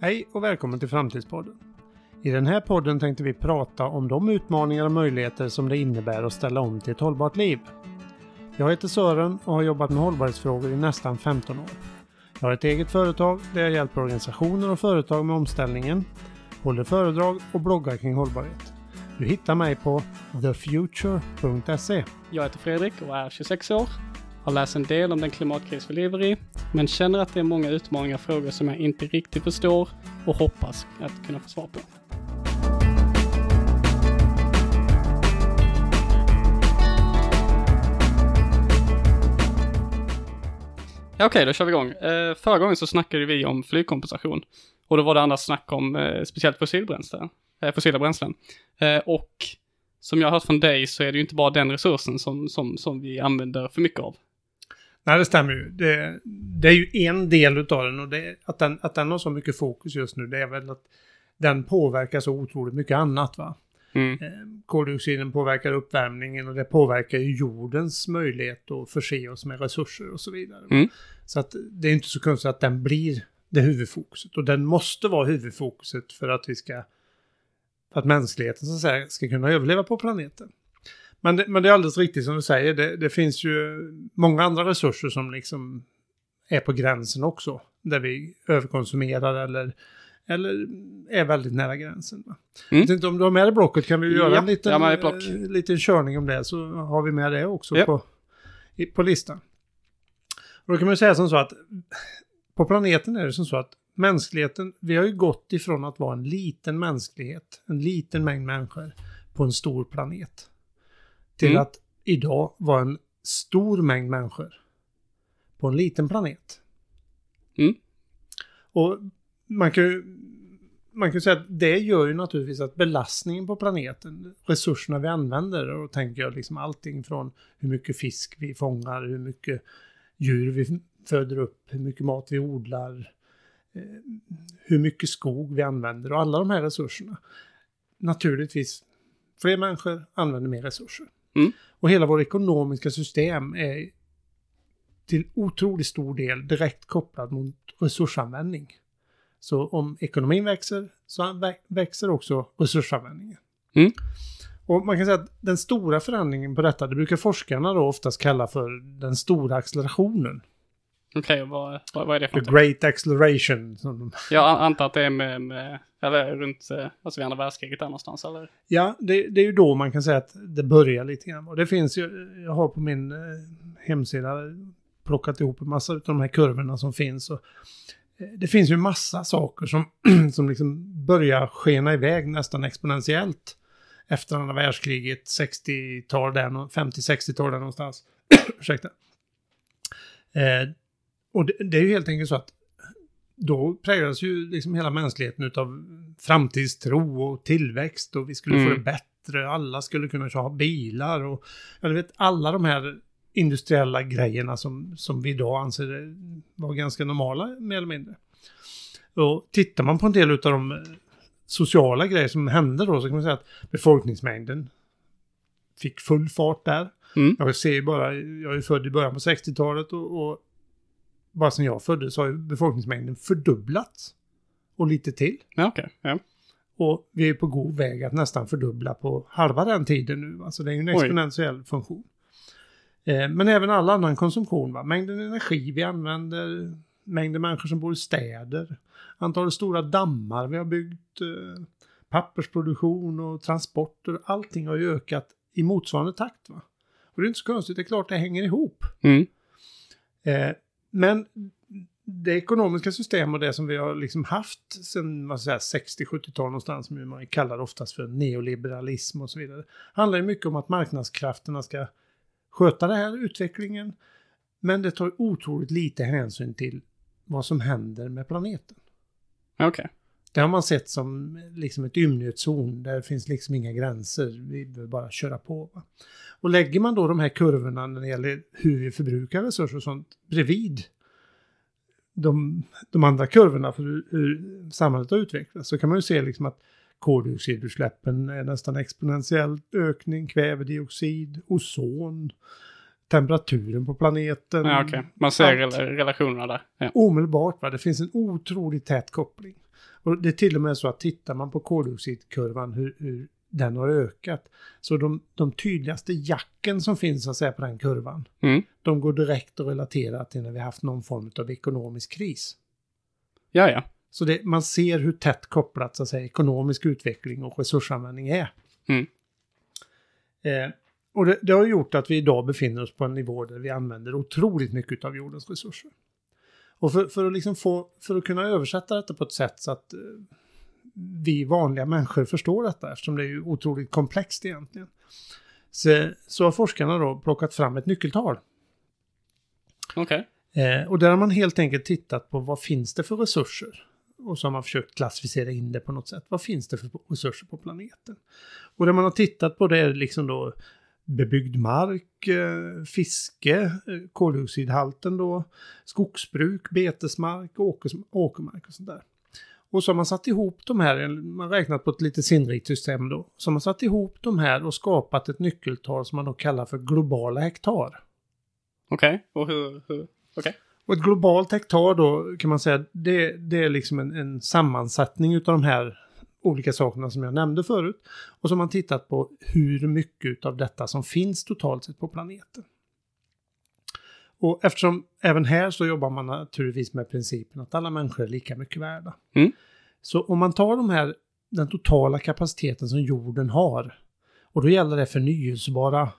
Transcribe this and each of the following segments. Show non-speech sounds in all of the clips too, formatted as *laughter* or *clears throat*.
Hej och välkommen till Framtidspodden. I den här podden tänkte vi prata om de utmaningar och möjligheter som det innebär att ställa om till ett hållbart liv. Jag heter Sören och har jobbat med hållbarhetsfrågor i nästan 15 år. Jag har ett eget företag där jag hjälper organisationer och företag med omställningen, håller föredrag och bloggar kring hållbarhet. Du hittar mig på thefuture.se. Jag heter Fredrik och är 26 år. Har läst en del om den klimatkris vi lever i, men känner att det är många utmaningar och frågor som jag inte riktigt förstår och hoppas att kunna få svar på. Ja, Okej, då kör vi igång. Eh, förra gången så snackade vi om flygkompensation. Och då var det annars snack om eh, speciellt fossilbränsle, eh, fossila bränslen. Eh, och som jag har hört från dig så är det ju inte bara den resursen som, som, som vi använder för mycket av. Nej, det stämmer ju. Det, det är ju en del utav den och det, att, den, att den har så mycket fokus just nu, det är väl att den påverkar så otroligt mycket annat. va. Mm. Eh, Koldioxiden påverkar uppvärmningen och det påverkar ju jordens möjlighet att förse oss med resurser och så vidare. Mm. Så att det är inte så konstigt att den blir det huvudfokuset. Och den måste vara huvudfokuset för att vi ska... För att mänskligheten så att säga, ska kunna överleva på planeten. Men det, men det är alldeles riktigt som du säger, det, det finns ju många andra resurser som liksom är på gränsen också. Där vi överkonsumerar eller, eller är väldigt nära gränsen. Mm. Jag inte om du har med det blocket kan vi göra Ja, en liten, eh, liten körning om det så har vi med det också Ja. på, i, på listan. Och då kan man ju säga som så att på planeten är det som så att mänskligheten, vi har ju gått ifrån att vara en liten mänsklighet, en liten mängd människor på en stor planet. Till Mm. att idag vara en stor mängd människor på en liten planet. Mm. Och man kan ju man kan säga att det gör ju naturligtvis att belastningen på planeten, resurserna vi använder, och då tänker jag liksom allting från hur mycket fisk vi fångar, hur mycket djur vi föder upp, hur mycket mat vi odlar, eh, hur mycket skog vi använder och alla de här resurserna. Naturligtvis, fler människor använder mer resurser. Mm. Och hela vårt ekonomiska system är till otroligt stor del direkt kopplad mot resursanvändning. Så om ekonomin växer så vä- växer också resursanvändningen. Mm. Och man kan säga att den stora förändringen på detta, det brukar forskarna då oftast kalla för den stora accelerationen. Okej, vad, vad, vad är det för The great acceleration. *laughs* Jag an- antar att det är med, med eller runt, eh, alltså vid andra världskriget där någonstans, eller? ja, det, det är ju då man kan säga att det börjar lite grann. Och det finns ju, jag har på min eh, hemsida plockat ihop en massa av de här kurvorna som finns. Och, eh, det finns ju massa saker som, *clears throat* som liksom börjar skena iväg nästan exponentiellt efter andra världskriget, 60-tal där, nå- 50-60-tal där någonstans. *clears throat* Ursäkta. Eh, och det, det är ju helt enkelt så att då präglades ju liksom hela mänskligheten av framtidstro och tillväxt och vi skulle få Mm. det bättre, alla skulle kunna ha bilar och jag vet alla de här industriella grejerna som, som vi idag anser vara ganska normala mer eller mindre. Och tittar man på en del av de sociala grejer som hände då så kan man säga att befolkningsmängden fick full fart där. Mm. Jag ser ju bara, jag är född i början på 60-talet och, och bara sedan jag föddes har ju befolkningsmängden fördubblats. Och lite till. Ja, okej. Ja. Och vi är på god väg att nästan fördubbla på halva den tiden nu. Alltså det är ju en Oj. exponentiell funktion. Eh, men även all annan konsumtion. Va? Mängden energi vi använder, mängden människor som bor i städer, antalet stora dammar vi har byggt, eh, pappersproduktion och transporter. Allting har ju ökat i motsvarande takt. Va? Och det är inte så konstigt, det är klart det hänger ihop. Mm. Eh, men det ekonomiska system och det som vi har liksom haft sedan 60-70-tal någonstans, som man kallar oftast för neoliberalism och så vidare, handlar ju mycket om att marknadskrafterna ska sköta den här utvecklingen. Men det tar otroligt lite hänsyn till vad som händer med planeten. Okej. Det har man sett som liksom ett ymnighetszon. Där finns liksom inga gränser. Vi behöver bara köra på. Va? Och lägger man då de här kurvorna när det gäller hur vi förbrukar resurser och sånt bredvid de, de andra kurvorna för hur, hur samhället har utvecklats så kan man ju se liksom att koldioxidutsläppen är nästan exponentiell ökning, kvävedioxid, ozon, temperaturen på planeten. Ja, okej. Man ser Allt. rel- relationerna där. Ja. Omedelbart, va? det finns en otroligt tät koppling. Och det är till och med så att tittar man på koldioxidkurvan hur, hur den har ökat. Så de, de tydligaste jacken som finns så att säga, på den kurvan, Mm. de går direkt att relatera till när vi haft någon form av ekonomisk kris. ja, ja. Så det, man ser hur tätt kopplat så att säga, ekonomisk utveckling och resursanvändning är. Mm. Eh, och det, det har gjort att vi idag befinner oss på en nivå där vi använder otroligt mycket av jordens resurser. Och för, för, att, liksom få, för att kunna översätta detta på ett sätt så att eh, vi vanliga människor förstår detta, eftersom det är ju otroligt komplext egentligen. Så, så har forskarna då plockat fram ett nyckeltal. Okej. Eh, och där har man helt enkelt tittat på vad finns det för resurser? Och så har man försökt klassificera in det på något sätt. Vad finns det för resurser på planeten? Och det man har tittat på det är liksom då bebyggd mark, eh, fiske, eh, koldioxidhalten då, skogsbruk, betesmark, åkermark och sånt där. Och så har man satt ihop de här, man har räknat på ett lite sinnrikt system då, så har man satt ihop de här och skapat ett nyckeltal som man då kallar för globala hektar. Okej. Och hur... hur? Okej. Och ett globalt hektar då kan man säga, det, det är liksom en, en sammansättning utav de här olika sakerna som jag nämnde förut. Och så har man tittat på hur mycket av detta som finns totalt sett på planeten. Och eftersom även här så jobbar man naturligtvis med principen att alla människor är lika mycket värda. Mm. Så om man tar de här, den totala kapaciteten som jorden har, och då gäller det förnyelsebara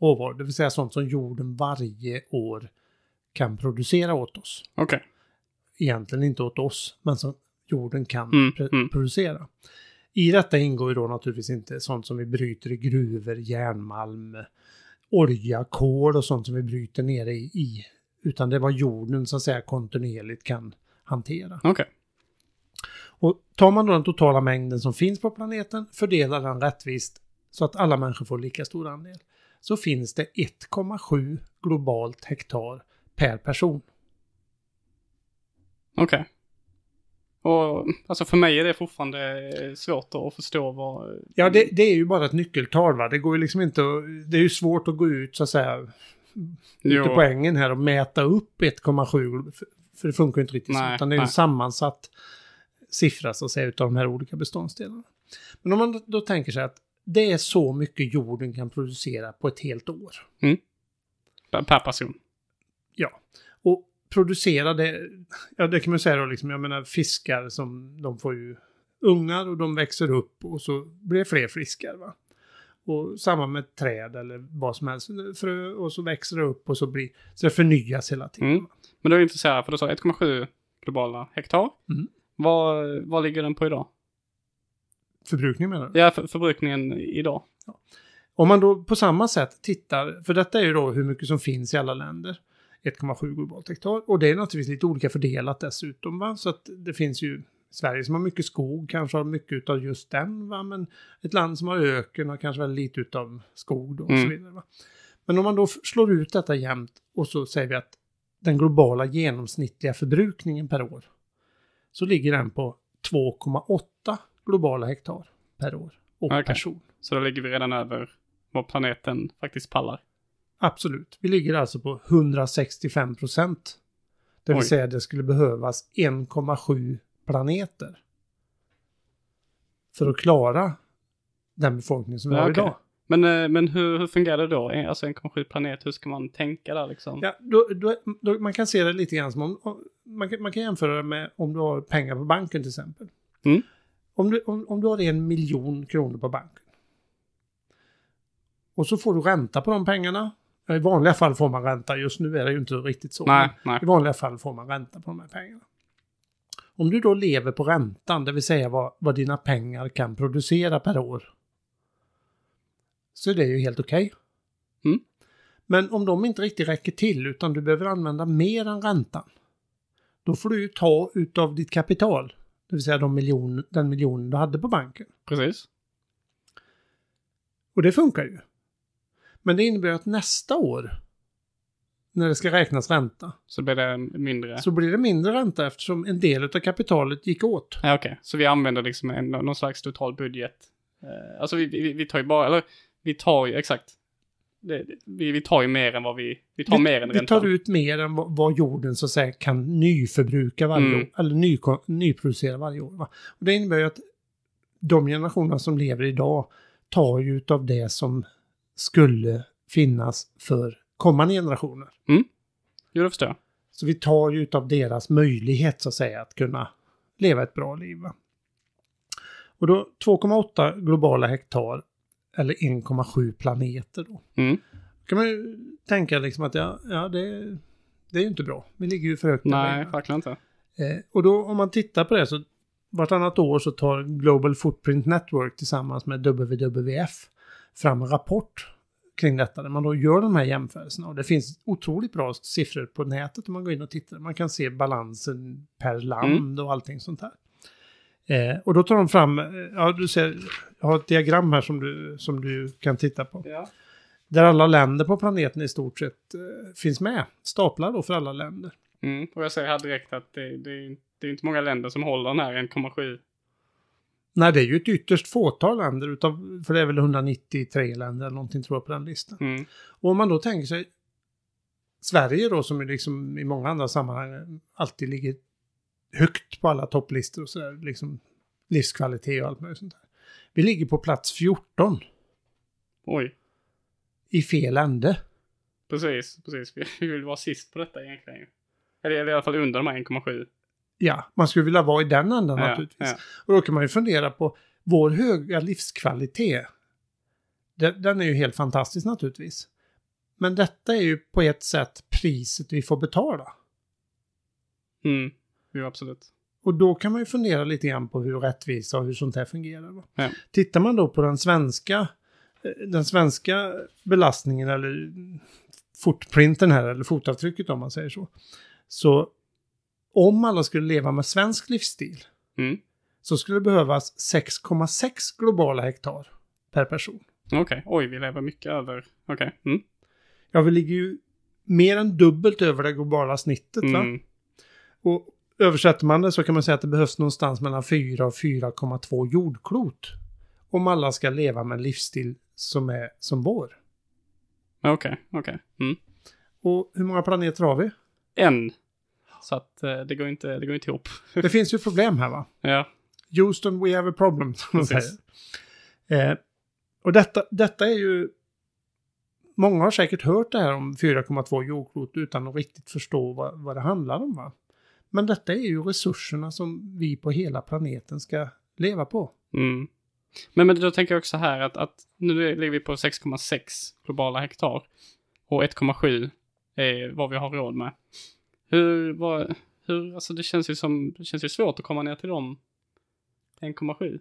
råvaror, det vill säga sånt som jorden varje år kan producera åt oss. Okej. Egentligen inte åt oss, men som jorden kan Mm, mm. producera. I detta ingår ju då naturligtvis inte sånt som vi bryter i gruvor, järnmalm, olja, kol och sånt som vi bryter nere i, i. Utan det är vad jorden så att säga kontinuerligt kan hantera. Okej. Och tar man då den totala mängden som finns på planeten, fördelar den rättvist så att alla människor får lika stor andel. Så finns det 1,7 globalt hektar per person. Okej. Och alltså för mig är det fortfarande svårt att förstå vad... Ja, det, det är ju bara ett nyckeltal va. Det går ju liksom inte att, Det är ju svårt att gå ut så att säga Jo. ute på ängen här och mäta upp 1,7. för- det funkar ju inte riktigt så. Nej, Utan det är ju en nej. sammansatt siffra så att säga utav de här olika beståndsdelarna. Men om man då tänker sig att det är så mycket jorden kan producera på ett helt år. Per per person. Ja. Och producera det, ja det kan man säga då liksom, jag menar fiskar som de får ju ungar och de växer upp och så blir det fler fiskar va. Och samma med träd eller vad som helst, frö och så växer det upp och så blir, så det förnyas hela tiden. Mm. Men då är intresserad, för du sa 1,7 globala hektar. Mm. Vad, vad ligger den på idag? Förbrukning menar du? Ja, för, förbrukningen idag. Om man då på samma sätt tittar, för detta är ju då hur mycket som finns i alla länder. 1,7 globalt hektar. Och det är naturligtvis lite olika fördelat dessutom. Va? Så att det finns ju Sverige som har mycket skog, kanske har mycket av just den. Va? Men ett land som har öken har kanske väldigt lite av skog då, och så Mm. vidare. Va? Men om man då slår ut detta jämnt och så säger vi att den globala genomsnittliga förbrukningen per år. Så ligger den på 2,8 globala hektar per år och Okej. person. Så då ligger vi redan över vad planeten faktiskt pallar. Absolut. Vi ligger alltså på 165 procent. Det vill Oj. säga det skulle behövas 1,7 planeter. För att klara den befolkning som vi Ja, har okej. idag. Men, eh, men hur, hur fungerar det då? En- Alltså 1,7 planet, hur ska man tänka där liksom? Ja, då, då, då, man kan se det lite grann som om, om man, kan, man kan jämföra det med om du har pengar på banken till exempel. Mm. Om, du, om, om du har en miljon kronor på banken. Och så får du ränta på de pengarna. I vanliga fall får man ränta, just nu är det ju inte riktigt så. Nej, nej. I vanliga fall får man ränta på de här pengarna. Om du då lever på räntan, det vill säga vad, vad dina pengar kan producera per år. Så är det ju helt okej. Mm. Men om de inte riktigt räcker till utan du behöver använda mer än räntan. Då får du ju ta utav ditt kapital. Det vill säga de miljon, den miljonen du hade på banken. Precis. Och det funkar ju. Men det innebär att nästa år, när det ska räknas ränta, Så blir det mindre. så blir det mindre ränta eftersom en del av kapitalet gick åt. Ja, okej. Så vi använder liksom en, någon slags total budget. Eh, alltså vi, vi, vi tar ju bara, eller vi tar ju exakt. det, vi, vi tar ju mer än vad vi, vi tar mer än vi räntan. tar ut mer än vad, vad jorden så att säga kan nyförbruka varje Mm. år. Eller ny, nyproducera varje år. Va? Och det innebär ju att de generationerna som lever idag tar ju utav det som skulle finnas för kommande generationer. Jo, det förstår jag. Så vi tar ju utav deras möjlighet så att säga att kunna leva ett bra liv. Och då 2,8 globala hektar eller 1,7 planeter då. Mm. kan man ju tänka liksom att ja, ja det, det är ju inte bra. Vi ligger ju för högt. Nej, verkligen inte. Eh, och då om man tittar på det så vartannat år så tar Global Footprint Network tillsammans med WWF fram en rapport kring detta där man då gör de här jämförelserna. Och det finns otroligt bra siffror på nätet om man går in och tittar. Man kan se balansen per land och allting sånt här. Eh, och då tar de fram, eh, ja du ser, jag har ett diagram här som du, som du kan titta på. Ja. Där alla länder på planeten i stort sett eh, finns med. Staplar då för alla länder. Mm. Och jag säger här direkt att det, det, det är inte många länder som håller den här 1,7. Nej, det är ju ett ytterst fåtal länder, utav, för det är väl 193 länder eller någonting tror jag på den listan. Mm. Och om man då tänker sig Sverige då, som ju liksom i många andra sammanhang alltid ligger högt på alla topplistor och sådär, liksom livskvalitet och allt möjligt sånt där. Vi ligger på plats 14 Oj, i fel ände. precis, precis. Vi, vi vill vara sist på detta egentligen. Eller i alla fall under de här 1,7. Ja, man skulle vilja vara i den änden Ja, naturligtvis. ja. Och då kan man ju fundera på vår höga livskvalitet. Den, den är ju helt fantastisk naturligtvis. Men detta är ju på ett sätt priset vi får betala. Mm. Jo, absolut. Och då kan man ju fundera lite grann på hur rättvisa och hur sånt här fungerar. Va? Ja. Tittar man då på den svenska, eh, den svenska belastningen eller footprinten här, eller fotavtrycket om man säger så. Så om alla skulle leva med svensk livsstil Mm. så skulle det behövas 6,6 globala hektar per person. Okej, oj, vi lever mycket över. Okej. Mm. Ja, vi ligger ju mer än dubbelt över det globala snittet. Va? Mm. Och översätter man det så kan man säga att det behövs någonstans mellan 4 och 4,2 jordklot. Om alla ska leva med en livsstil som är som vår. Okej, okej. Mm. Och hur många planeter har vi? En. Så att eh, det går inte, det går inte ihop. *laughs* Det finns ju problem här va? Ja. Houston, we have a problem, som Precis. säger. Eh, och detta, detta är ju... Många har säkert hört det här om 4,2 jordklot utan att riktigt förstå vad, vad det handlar om. Va? Men detta är ju resurserna som vi på hela planeten ska leva på. Mm. Men, men då tänker jag också här att, att nu ligger vi på 6,6 globala hektar. Och 1,7 är vad vi har råd med. Hur, vad, hur, alltså det känns ju som, det känns ju svårt att komma ner till de 1,7.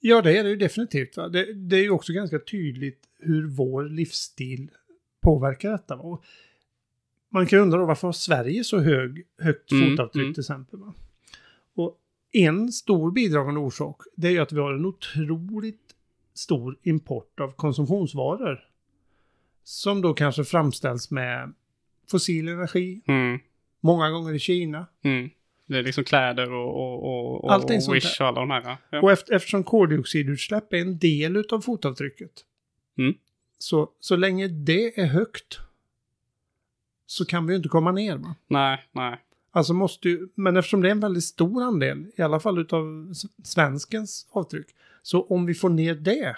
Ja, det är det ju definitivt. Det, det är ju också ganska tydligt hur vår livsstil påverkar detta. Va? Och man kan ju undra då varför har Sverige så hög, högt Mm, fotavtryck mm. till exempel. Va? Och en stor bidragande orsak det är ju att vi har en otroligt stor import av konsumtionsvaror. Som då kanske framställs med fossil energi, Mm. många gånger i Kina. Mm. Det är liksom kläder och, och, och, Allting och Wish och alla de här. Ja. Och efter, eftersom koldioxidutsläpp är en del av fotavtrycket. Mm. Så, så länge det är högt så kan vi ju inte komma ner. Va? Nej, nej. Alltså måste ju, men eftersom det är en väldigt stor andel, i alla fall utav svenskens avtryck, så om vi får ner det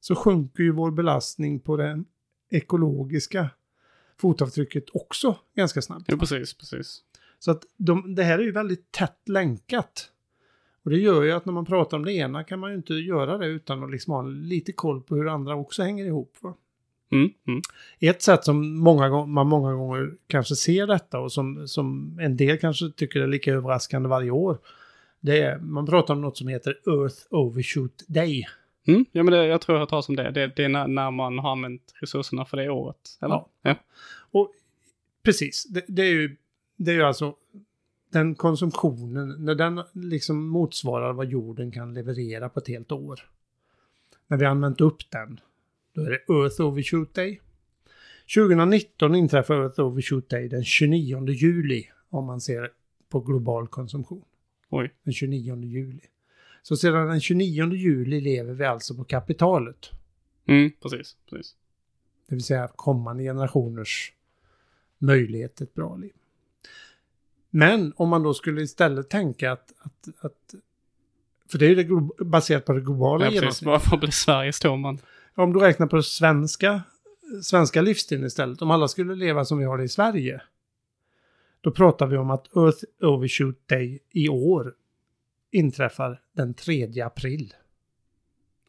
så sjunker ju vår belastning på det ekologiska fotavtrycket också ganska snabbt. Jo, precis, precis. Så att de, det här är ju väldigt tätt länkat. Och det gör ju att när man pratar om det ena kan man ju inte göra det utan att liksom ha lite koll på hur andra också hänger ihop. Mm, mm. Ett sätt som många, man många gånger kanske ser detta och som, som en del kanske tycker är lika överraskande varje år. Det är, man pratar om något som heter Earth Overshoot Day. Mm. Ja, men det, jag tror jag har hört talas om det. det. Det är när, när man har använt resurserna för det året. Eller? Ja. ja. Och precis, det, det, är ju, det är ju alltså den konsumtionen, när den liksom motsvarar vad jorden kan leverera på ett helt år. När vi använt upp den, då är det Earth Overshoot Day. 2019 inträffar Earth Overshoot Day den 29 juli om man ser på global konsumtion. Oj. Den 29 juli. Så sedan den 29 juli lever vi alltså på kapitalet. Mm, precis, precis. Det vill säga kommande generationers möjlighet till ett bra liv. Men om man då skulle istället tänka att, att, att för det är ju det baserat på det globala Ja, precis. genomsnittet. Varför blir Sverige stor man? Om du räknar på det svenska, svenska livsstilen istället, om alla skulle leva som vi har det i Sverige, då pratar vi om att Earth Overshoot Day i år inträffar den 3 april.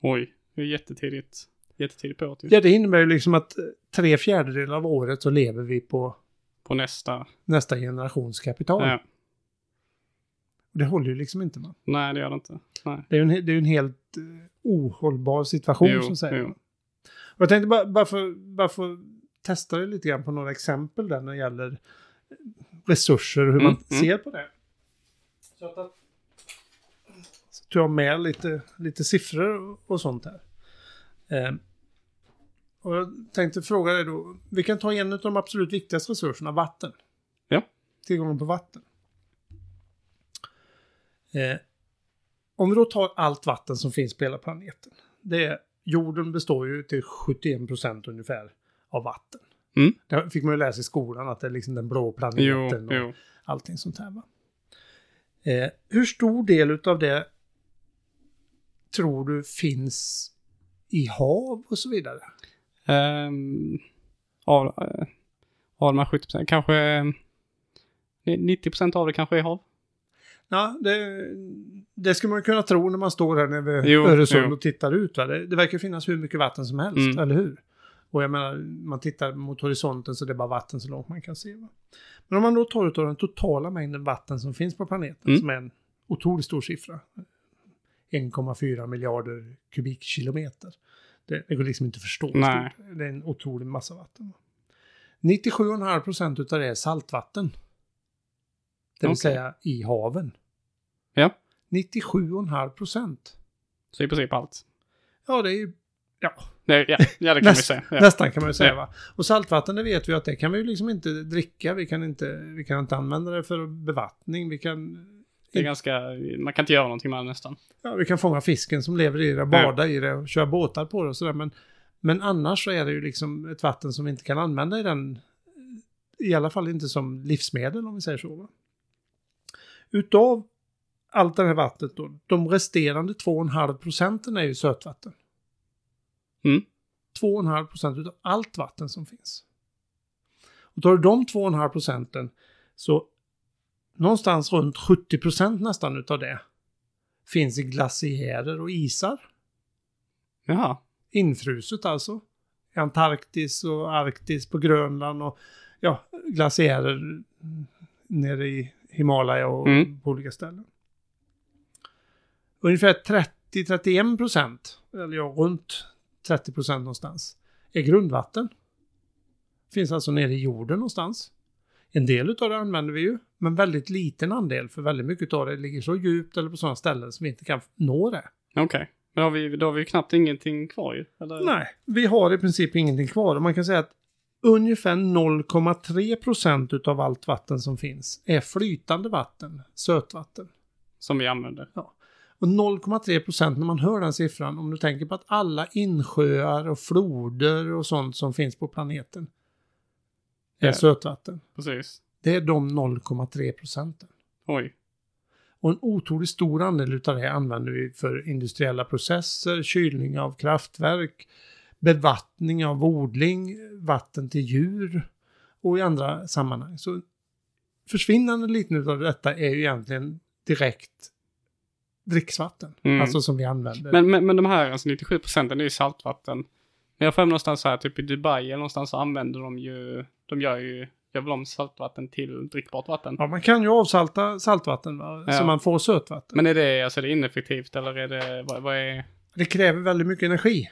Oj, det är jättetidigt. Jättetidigt på året ju. Ja, det innebär ju liksom att eh, tre fjärdedelar av året så lever vi på På nästa. nästa generations kapital. Ja. Det håller ju liksom inte man. Nej, det gör det inte. Nej. Det är ju en, det är en helt eh, ohållbar situation Jo, så att säga. jo. Och jag tänkte bara, bara, för, bara för att testa det lite grann på några exempel där när det gäller resurser och hur Mm, man mm. ser på det. Så att, tog jag med lite, lite siffror och, sånt här. Eh, och jag tänkte fråga dig då, vi kan ta en av de absolut viktigaste resurserna, vatten. Ja. Tillgången på vatten. Eh, om vi då tar allt vatten som finns på hela planeten. Det är, jorden består ju till 71% ungefär av vatten. Mm. Det fick man ju läsa i skolan att det är liksom den blå Jo, planeten och jo. allting sånt här. Va? Eh, hur stor del utav det tror du finns i hav och så vidare? Um, av, uh, av de här 70 procent, kanske eh, 90 procent av det kanske är hav. Ja, det, det skulle man kunna tro när man står här nere vid Jo, Öresund jo. och tittar ut. Va? Det, det verkar finnas hur mycket vatten som helst, Mm. eller hur? Och jag menar, man tittar mot horisonten så det är bara vatten så långt man kan se. Va? Men om man då tar ut den totala mängden vatten som finns på planeten, Mm. som är en otroligt stor siffra. 1,4 miljarder kubikkilometer. Det, det går liksom inte att förstå. Nej. det är. En otrolig massa vatten. va? 97,5 procent utav det är saltvatten. Det vill Okej. säga i haven. Ja, 97,5 procent. så i princip allt. Ja, det är ju ja, Det, ja, ja, det kan vi Näst- säga. Ja. nästan kan man ju säga Ja. va. Och saltvatten, det vet vi att det kan vi ju liksom inte dricka. Vi kan inte, vi kan inte använda det för bevattning. Vi kan, Det är ganska, man kan inte göra någonting med det nästan. ja, vi kan fånga fisken som lever i det, bada i det köra båtar på det och sådär. Men, men annars så är det ju liksom ett vatten som vi inte kan använda i den, i alla fall inte som livsmedel om vi säger så. Va? Utav allt det här vattnet då, de resterande 2,5 procenten är ju sötvatten. Mm. 2,5 procent utav allt vatten som finns. Och tar du de 2,5 procenten så någonstans runt 70 procent nästan utav det finns i glaciärer och isar. Jaha. Infruset alltså. I Antarktis och Arktis på Grönland och ja, glaciärer nere i Himalaya och Mm. på olika ställen. Ungefär 30-31 procent, eller ja, runt 30 procent någonstans, är grundvatten. Finns alltså nere i jorden någonstans. En del av det använder vi ju, men väldigt liten andel, för väldigt mycket av det ligger så djupt eller på sådana ställen som vi inte kan nå det. Okej. Men då har, vi, då har vi ju knappt ingenting kvar ju. Eller? Nej, vi har i princip ingenting kvar. Och man kan säga att ungefär 0,3 procent utav allt vatten som finns är flytande vatten, sötvatten. Som vi använder. Och 0,3 procent när man hör den siffran, om du tänker på att alla insjöar och floder och sånt som finns på planeten är sötvatten. Precis. Det är de 0,3 procenten. Oj. Och en otroligt stor andel utav det använder vi för industriella processer, kylning av kraftverk, bevattning av odling, vatten till djur och i andra sammanhang. Så försvinnande liten av detta är ju egentligen direkt dricksvatten. Mm. Alltså som vi använder. Men, men, men de här alltså 97 procenten är ju saltvatten. Men jag får någonstans så här, typ i Dubai eller någonstans så använder de ju, de gör ju, gör väl om saltvatten till drickbart vatten. Ja, man kan ju avsalta saltvatten va? Ja. så man får sötvatten. Men är det, alltså är det ineffektivt eller är det, vad, vad är, Det kräver väldigt mycket energi.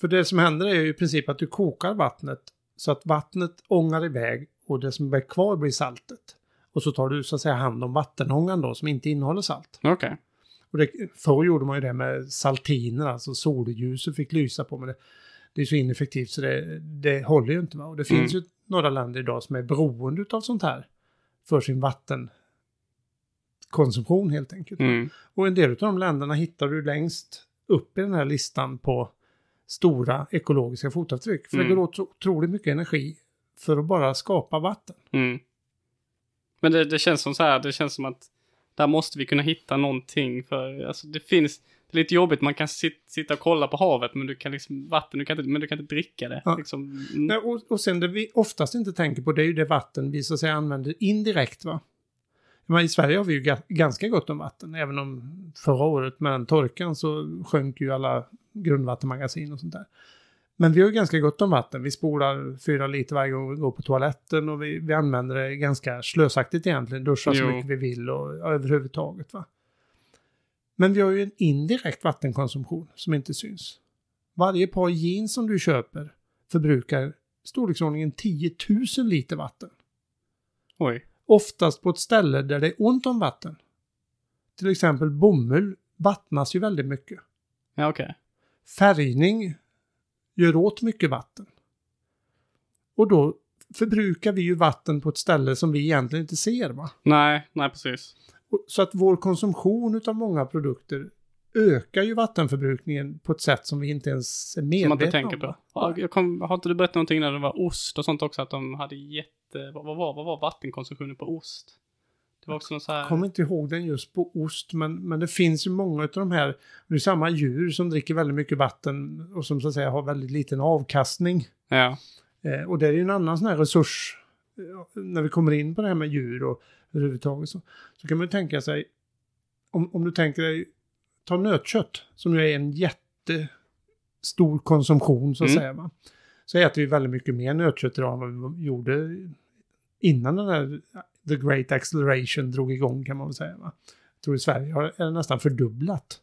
För det som händer är ju i princip att du kokar vattnet så att vattnet ångar iväg och det som blir kvar blir saltet. Och så tar du så att säga hand om vattenångan då som inte innehåller salt. okej. Och det, förr gjorde man ju det med saltiner, alltså solljuset fick lysa på men det, det är så ineffektivt så det, det håller ju inte. Va? Och det finns Mm. ju några länder idag som är beroende av sånt här för sin vattenkonsumtion helt enkelt. Mm. Och en del av de länderna hittar du längst upp i den här listan på stora ekologiska fotavtryck. För Mm. det går åt otroligt mycket energi för att bara skapa vatten. Mm. Men det, det känns som så här, det känns som att där måste vi kunna hitta någonting för, alltså det finns, det är lite jobbigt, man kan sit, sitta och kolla på havet men du kan liksom, vatten, du kan inte, men du kan inte dricka det. Ja. Liksom. Nej, och, och sen det vi oftast inte tänker på det är ju det vatten vi så att säga använder indirekt va. Men I Sverige har vi ju ga- ganska gott om vatten, även om förra året med den torkan så sjönk ju alla grundvattenmagasin och sånt där. Men vi har ju ganska gott om vatten. Vi spolar fyra liter varje gång vi går på toaletten och vi, vi använder det ganska slösaktigt egentligen. Duschar så Jo. mycket vi vill och ja, överhuvudtaget. Va? Men vi har ju en indirekt vattenkonsumtion som inte syns. Varje par jeans som du köper förbrukar storleksordningen 10 000 liter vatten. Oj. Oftast på ett ställe där det är ont om vatten. Till exempel bomull vattnas ju väldigt mycket. Ja, okej. Färgning gör åt mycket vatten. Och då förbrukar vi ju vatten på ett ställe som vi egentligen inte ser. Va? Nej, nej precis. Så att vår konsumtion av många produkter ökar ju vattenförbrukningen på ett sätt som vi inte ens är medvetna Som man inte tänker om. på. Ja, jag kom, har inte du berättat någonting när det var ost och sånt också? Att de hade jätte... Vad, var, vad var vattenkonsumtionen på ost? Det var också någon så här... Jag kommer inte ihåg den just på ost, men, men det finns ju många av de här, det är samma djur som dricker väldigt mycket vatten och som så att säga har väldigt liten avkastning. Ja. Eh, och det är ju en annan sån här resurs, när vi kommer in på det här med djur och överhuvudtaget så, så kan man ju tänka sig, om, om du tänker dig, ta nötkött som ju är en jättestor konsumtion så att Mm. säga. Va? Så äter vi väldigt mycket mer nötkött idag än vad vi gjorde innan den här the great acceleration drog igång kan man väl säga. Va? Jag tror i Sverige har det nästan fördubblat.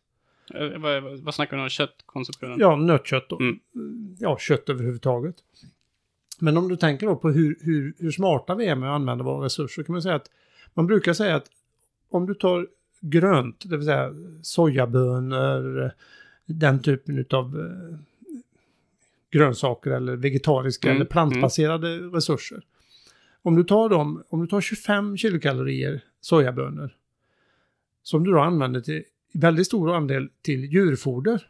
Eh, Vad, vad, snackar du om? Köttkonsumtionen? Ja, nötkött då. Mm. Ja, kött överhuvudtaget. Men om du tänker då på hur, hur, hur smarta vi är med att använda våra resurser kan man säga att man brukar säga att om du tar grönt, det vill säga sojabönor, den typen av eh, grönsaker eller vegetariska Mm, eller plantbaserade resurser. Om du tar dem, om du tar 25 kilokalorier sojabönor som du då använder till väldigt stor andel till djurfoder,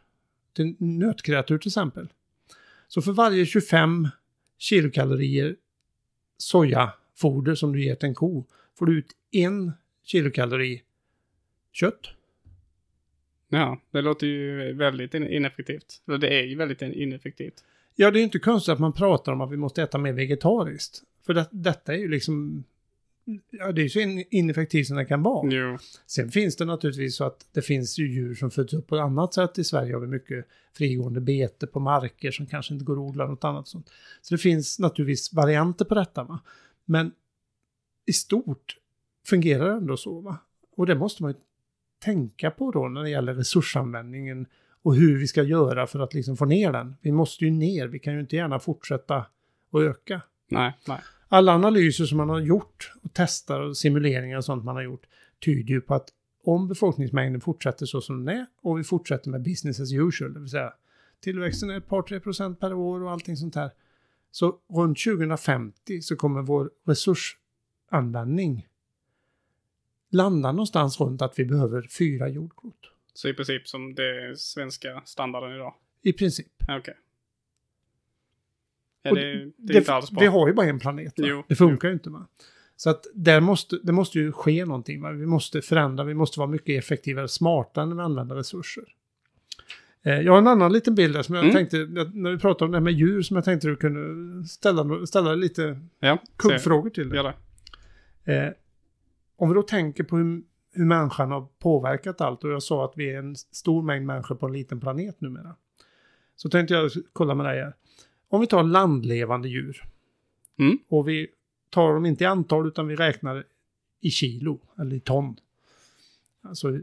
till nötkreatur till exempel. Så för varje 25 kilokalorier sojafoder som du ger till en ko får du ut en kilokalori kött. Ja, det låter ju väldigt in- ineffektivt. Eller det är ju väldigt in- ineffektivt. Ja, det är inte konstigt att man pratar om att vi måste äta mer vegetariskt. För det, detta är ju liksom... Ja, det är så in- ineffektivt som det kan vara. Jo. Sen finns det naturligtvis så att det finns ju djur som föds upp på ett annat sätt. I Sverige har vi mycket frigående bete på marker som kanske inte går att odla något annat sånt. Så det finns naturligtvis varianter på detta. Va? Men i stort fungerar det ändå så. Va? Och det måste man ju tänka på då när det gäller resursanvändningen och hur vi ska göra för att liksom få ner den. Vi måste ju ner, vi kan ju inte gärna fortsätta att öka. Nej, nej. Alla analyser som man har gjort och testar och simuleringar och sånt man har gjort tyder ju på att om befolkningsmängden fortsätter så som den är och vi fortsätter med business as usual, det vill säga tillväxten är ett par, tre procent per år och allting sånt här. Så runt 2050 så kommer vår resursanvändning landa någonstans runt att vi behöver fyra jordklot. Så i princip som det svenska standarden idag. I princip. Okej. Ja, det, det är inte alls bra. Vi har ju bara en planet. Det funkar ju inte. Va? Så att där måste, det måste ju ske någonting. Va? Vi måste förändra, vi måste vara mycket effektivare, smartare när vi använder resurser. Eh, jag har en annan liten bild där som jag Mm. tänkte, när vi pratade om det här med djur, som jag tänkte du kunde ställa, ställa lite Ja, kuggfrågor till dig. Det. Eh, om vi då tänker på hur, hur människan har påverkat allt och jag sa att vi är en stor mängd människor på en liten planet numera. Så tänkte jag kolla med dig här. Om vi tar landlevande djur. Mm. Och vi tar dem inte i antal utan vi räknar i kilo eller i ton. Alltså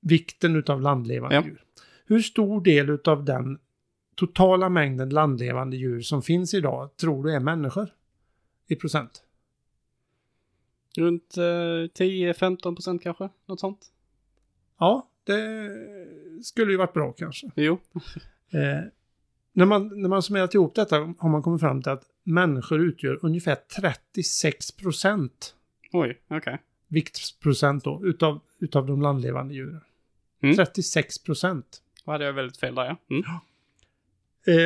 vikten utav landlevande Ja. djur. Hur stor del utav den totala mängden landlevande djur som finns idag tror du är människor? I procent? Runt eh, 10-15 procent kanske? Något sånt? Ja, det skulle ju varit bra kanske. Jo. Eh, när, man, när man summerat ihop detta har man kommit fram till att människor utgör ungefär 36 procent Oj, okej. viktsprocent då, utav, utav de landlevande djuren. Mm. 36 procent. Då hade jag väldigt fel där ja. Mm.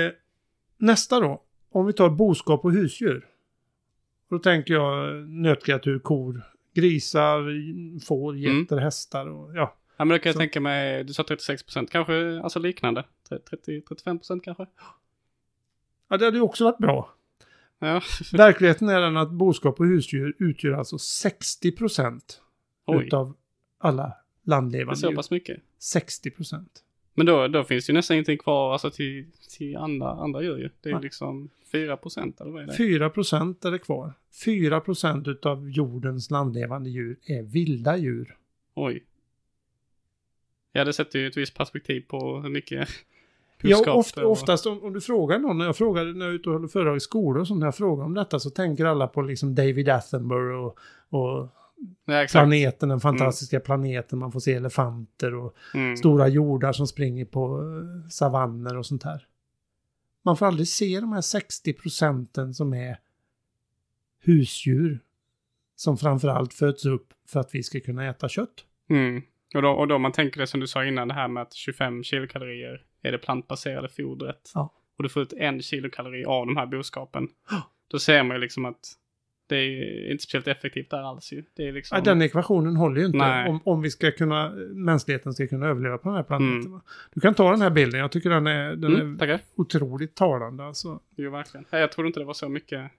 Eh, nästa då. Om vi tar boskap och husdjur. Då tänker jag nötkreatur, kor, grisar, får, Mm. getter, hästar och ja. Ja, men då kan jag Så- tänka mig, du sa 36 procent, kanske alltså liknande. 30-35 procent kanske? Ja, det hade ju också varit bra. Ja, *laughs* Verkligheten är den att boskap och husdjur utgör alltså 60 procent utav alla Det är landlevande så djur. pass mycket. 60 procent. Men då, då finns det ju nästan ingenting kvar alltså till, till andra, andra djur ju. Det är Nej. liksom 4 procent eller vad är det? 4 procent är det kvar. 4 procent utav jordens landlevande djur är vilda djur. Oj. Ja, det sätter ju ett visst perspektiv på hur mycket Ja, ofta, oftast om, om du frågar någon, när jag frågar när jag ute och håller föredrag i skolor och sånt, när jag frågar om detta så tänker alla på liksom David Attenborough och, och Ja, planeten, den fantastiska planeten, man får se elefanter och Mm. stora jordar som springer på eh, savanner och sånt här. Man får aldrig se de här 60 procenten som är husdjur som framförallt föds upp för att vi ska kunna äta kött. Mm. Och, då, och då man tänker det som du sa innan, det här med att 25 kilokalorier är det plantbaserade fodret. Ja. Och du får ut en kilokalori av de här boskapen. Då ser man ju liksom att det är inte speciellt effektivt där alls ju. Det är liksom... Ja, den ekvationen håller ju inte Nej. om, om vi ska kunna, mänskligheten ska kunna överleva på den här planeten. Mm. Du kan ta den här bilden, jag tycker den är, den mm, är tackar. otroligt talande. Alltså. Jo, verkligen. Jag trodde inte det var så mycket.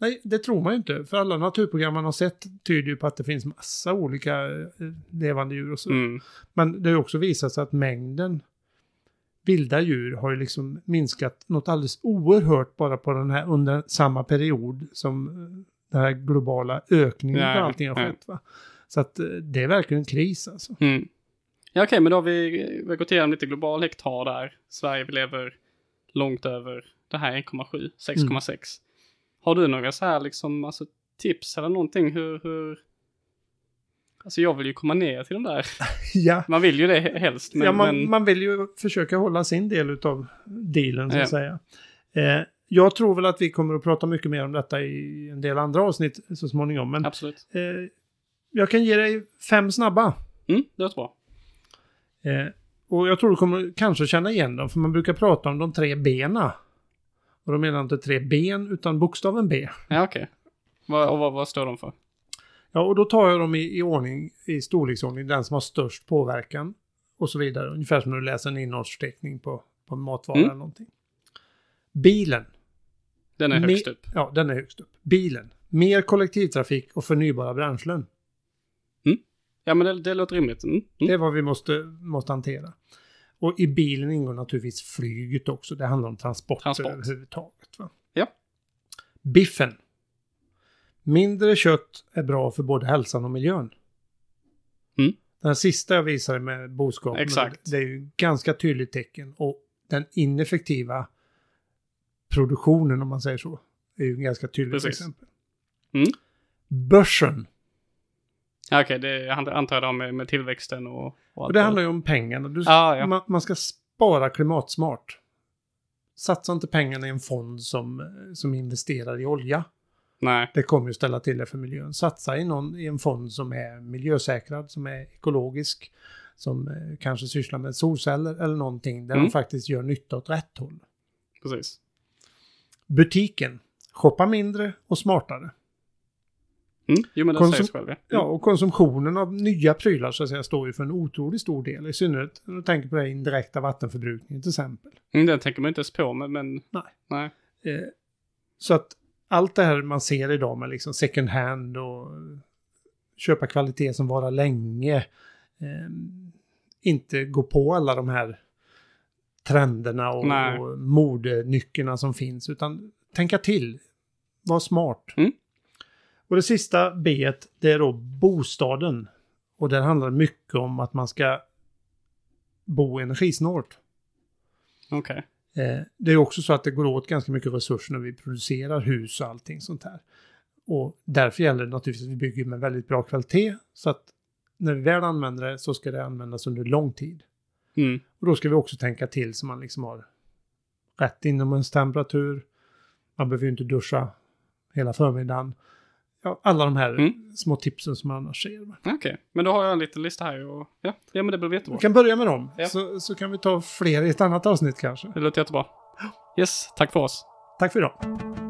Nej, det tror man ju inte. För alla naturprogram man har sett tyder ju på att det finns massa olika eh, levande djur och så. Mm. Men det har ju också visat sig att mängden vilda djur har ju liksom minskat något alldeles oerhört bara på den här under samma period som eh, den här globala ökningen av allting har skett. Va? Så att eh, det är verkligen en kris alltså. Mm. Ja, okej, men då har vi, vi har gått igenom lite global hektar där. Sverige lever långt över det här 1,7, 6,6. Har du några så här liksom, alltså tips eller någonting hur, hur... Alltså jag vill ju komma ner till de där. *laughs* Ja, Man vill ju det he- helst, men... ja man, men man vill ju försöka hålla sin del av dealen så att säga. Eh, jag tror väl att vi kommer att prata mycket mer om detta i en del andra avsnitt så småningom. Men absolut. eh, jag kan ge dig fem snabba. Mm, det låter bra. Eh, och jag tror du kommer kanske känna igen dem, för man brukar prata om de tre bena. Och då menar jag inte tre ben, utan bokstaven B. Ja, okej. Vad, och vad, vad står de för? Ja, och då tar jag dem i, i ordning, i storleksordning, den som har störst påverkan och så vidare. Ungefär som när du läser en innehållsförteckning på, på en matvara Mm. eller någonting. Bilen. Den är högst upp. Ja, den är högst upp. Bilen. Mer kollektivtrafik och förnybara bränslen. Ja, men det, det låter rimligt. Mm. Det Mm. är vad vi måste, måste hantera. Och i bilen ingår naturligtvis flyget också. Det handlar om transporter Transport. överhuvudtaget. Va? Ja. Biffen. Mindre kött är bra för både hälsan och miljön. Mm. Den sista jag visade med boskap. Exakt. Det är ju ganska tydligt tecken. Och den ineffektiva produktionen, om man säger så, är ju ganska tydligt Precis. exempel. Mm. Börsen. Ja, okej, det jag antar jag det har med, med tillväxten och, och Och det handlar ju om pengarna. Du, Ja, ja. Man, man ska spara klimatsmart. Satsa inte pengarna i en fond som, som investerar i olja. Nej, Det kommer ju ställa till det för miljön. Satsa i, någon, i en fond som är miljösäkrad, som är ekologisk, som eh, kanske sysslar med solceller eller någonting där Mm. de faktiskt gör nytta åt rätt håll. precis. Butiken. Shoppa mindre och smartare. Mm. Jo, men det Konsum- sägs själv. Ja. Ja, och konsumtionen av nya prylar så att säga står ju för en otroligt stor del. I synnerhet när du tänker på det indirekta vattenförbrukningen till exempel. Mm, den tänker man inte ens på, men... men Nej. nej. Eh, så att allt det här man ser idag med liksom second hand och köpa kvalitet som varar länge. Eh, inte gå på alla de här trenderna och, Nej. och modenyckerna som finns. Utan tänka till. Var smart. Mm. Och det sista B det är då bostaden. Och där handlar det mycket om att man ska bo energisnålt. Okej. Eh, det är också så att det går åt ganska mycket resurser när vi producerar hus och allting sånt här. Och därför gäller det naturligtvis att vi bygger med väldigt bra kvalitet. Så att när vi väl använder det så ska det användas under lång tid. Mm. Och då ska vi också tänka till så man liksom har rätt inomhustemperatur. Man behöver ju inte duscha hela förmiddagen. Ja, alla de här Mm. små tipsen som man annars ser. Okej, men då har jag en liten lista här och... Ja, ja men det blir Vi jättebra. kan börja med dem. Ja. Så, så kan vi ta fler i ett annat avsnitt kanske. Det låter jättebra. Yes, tack för oss. Tack för idag.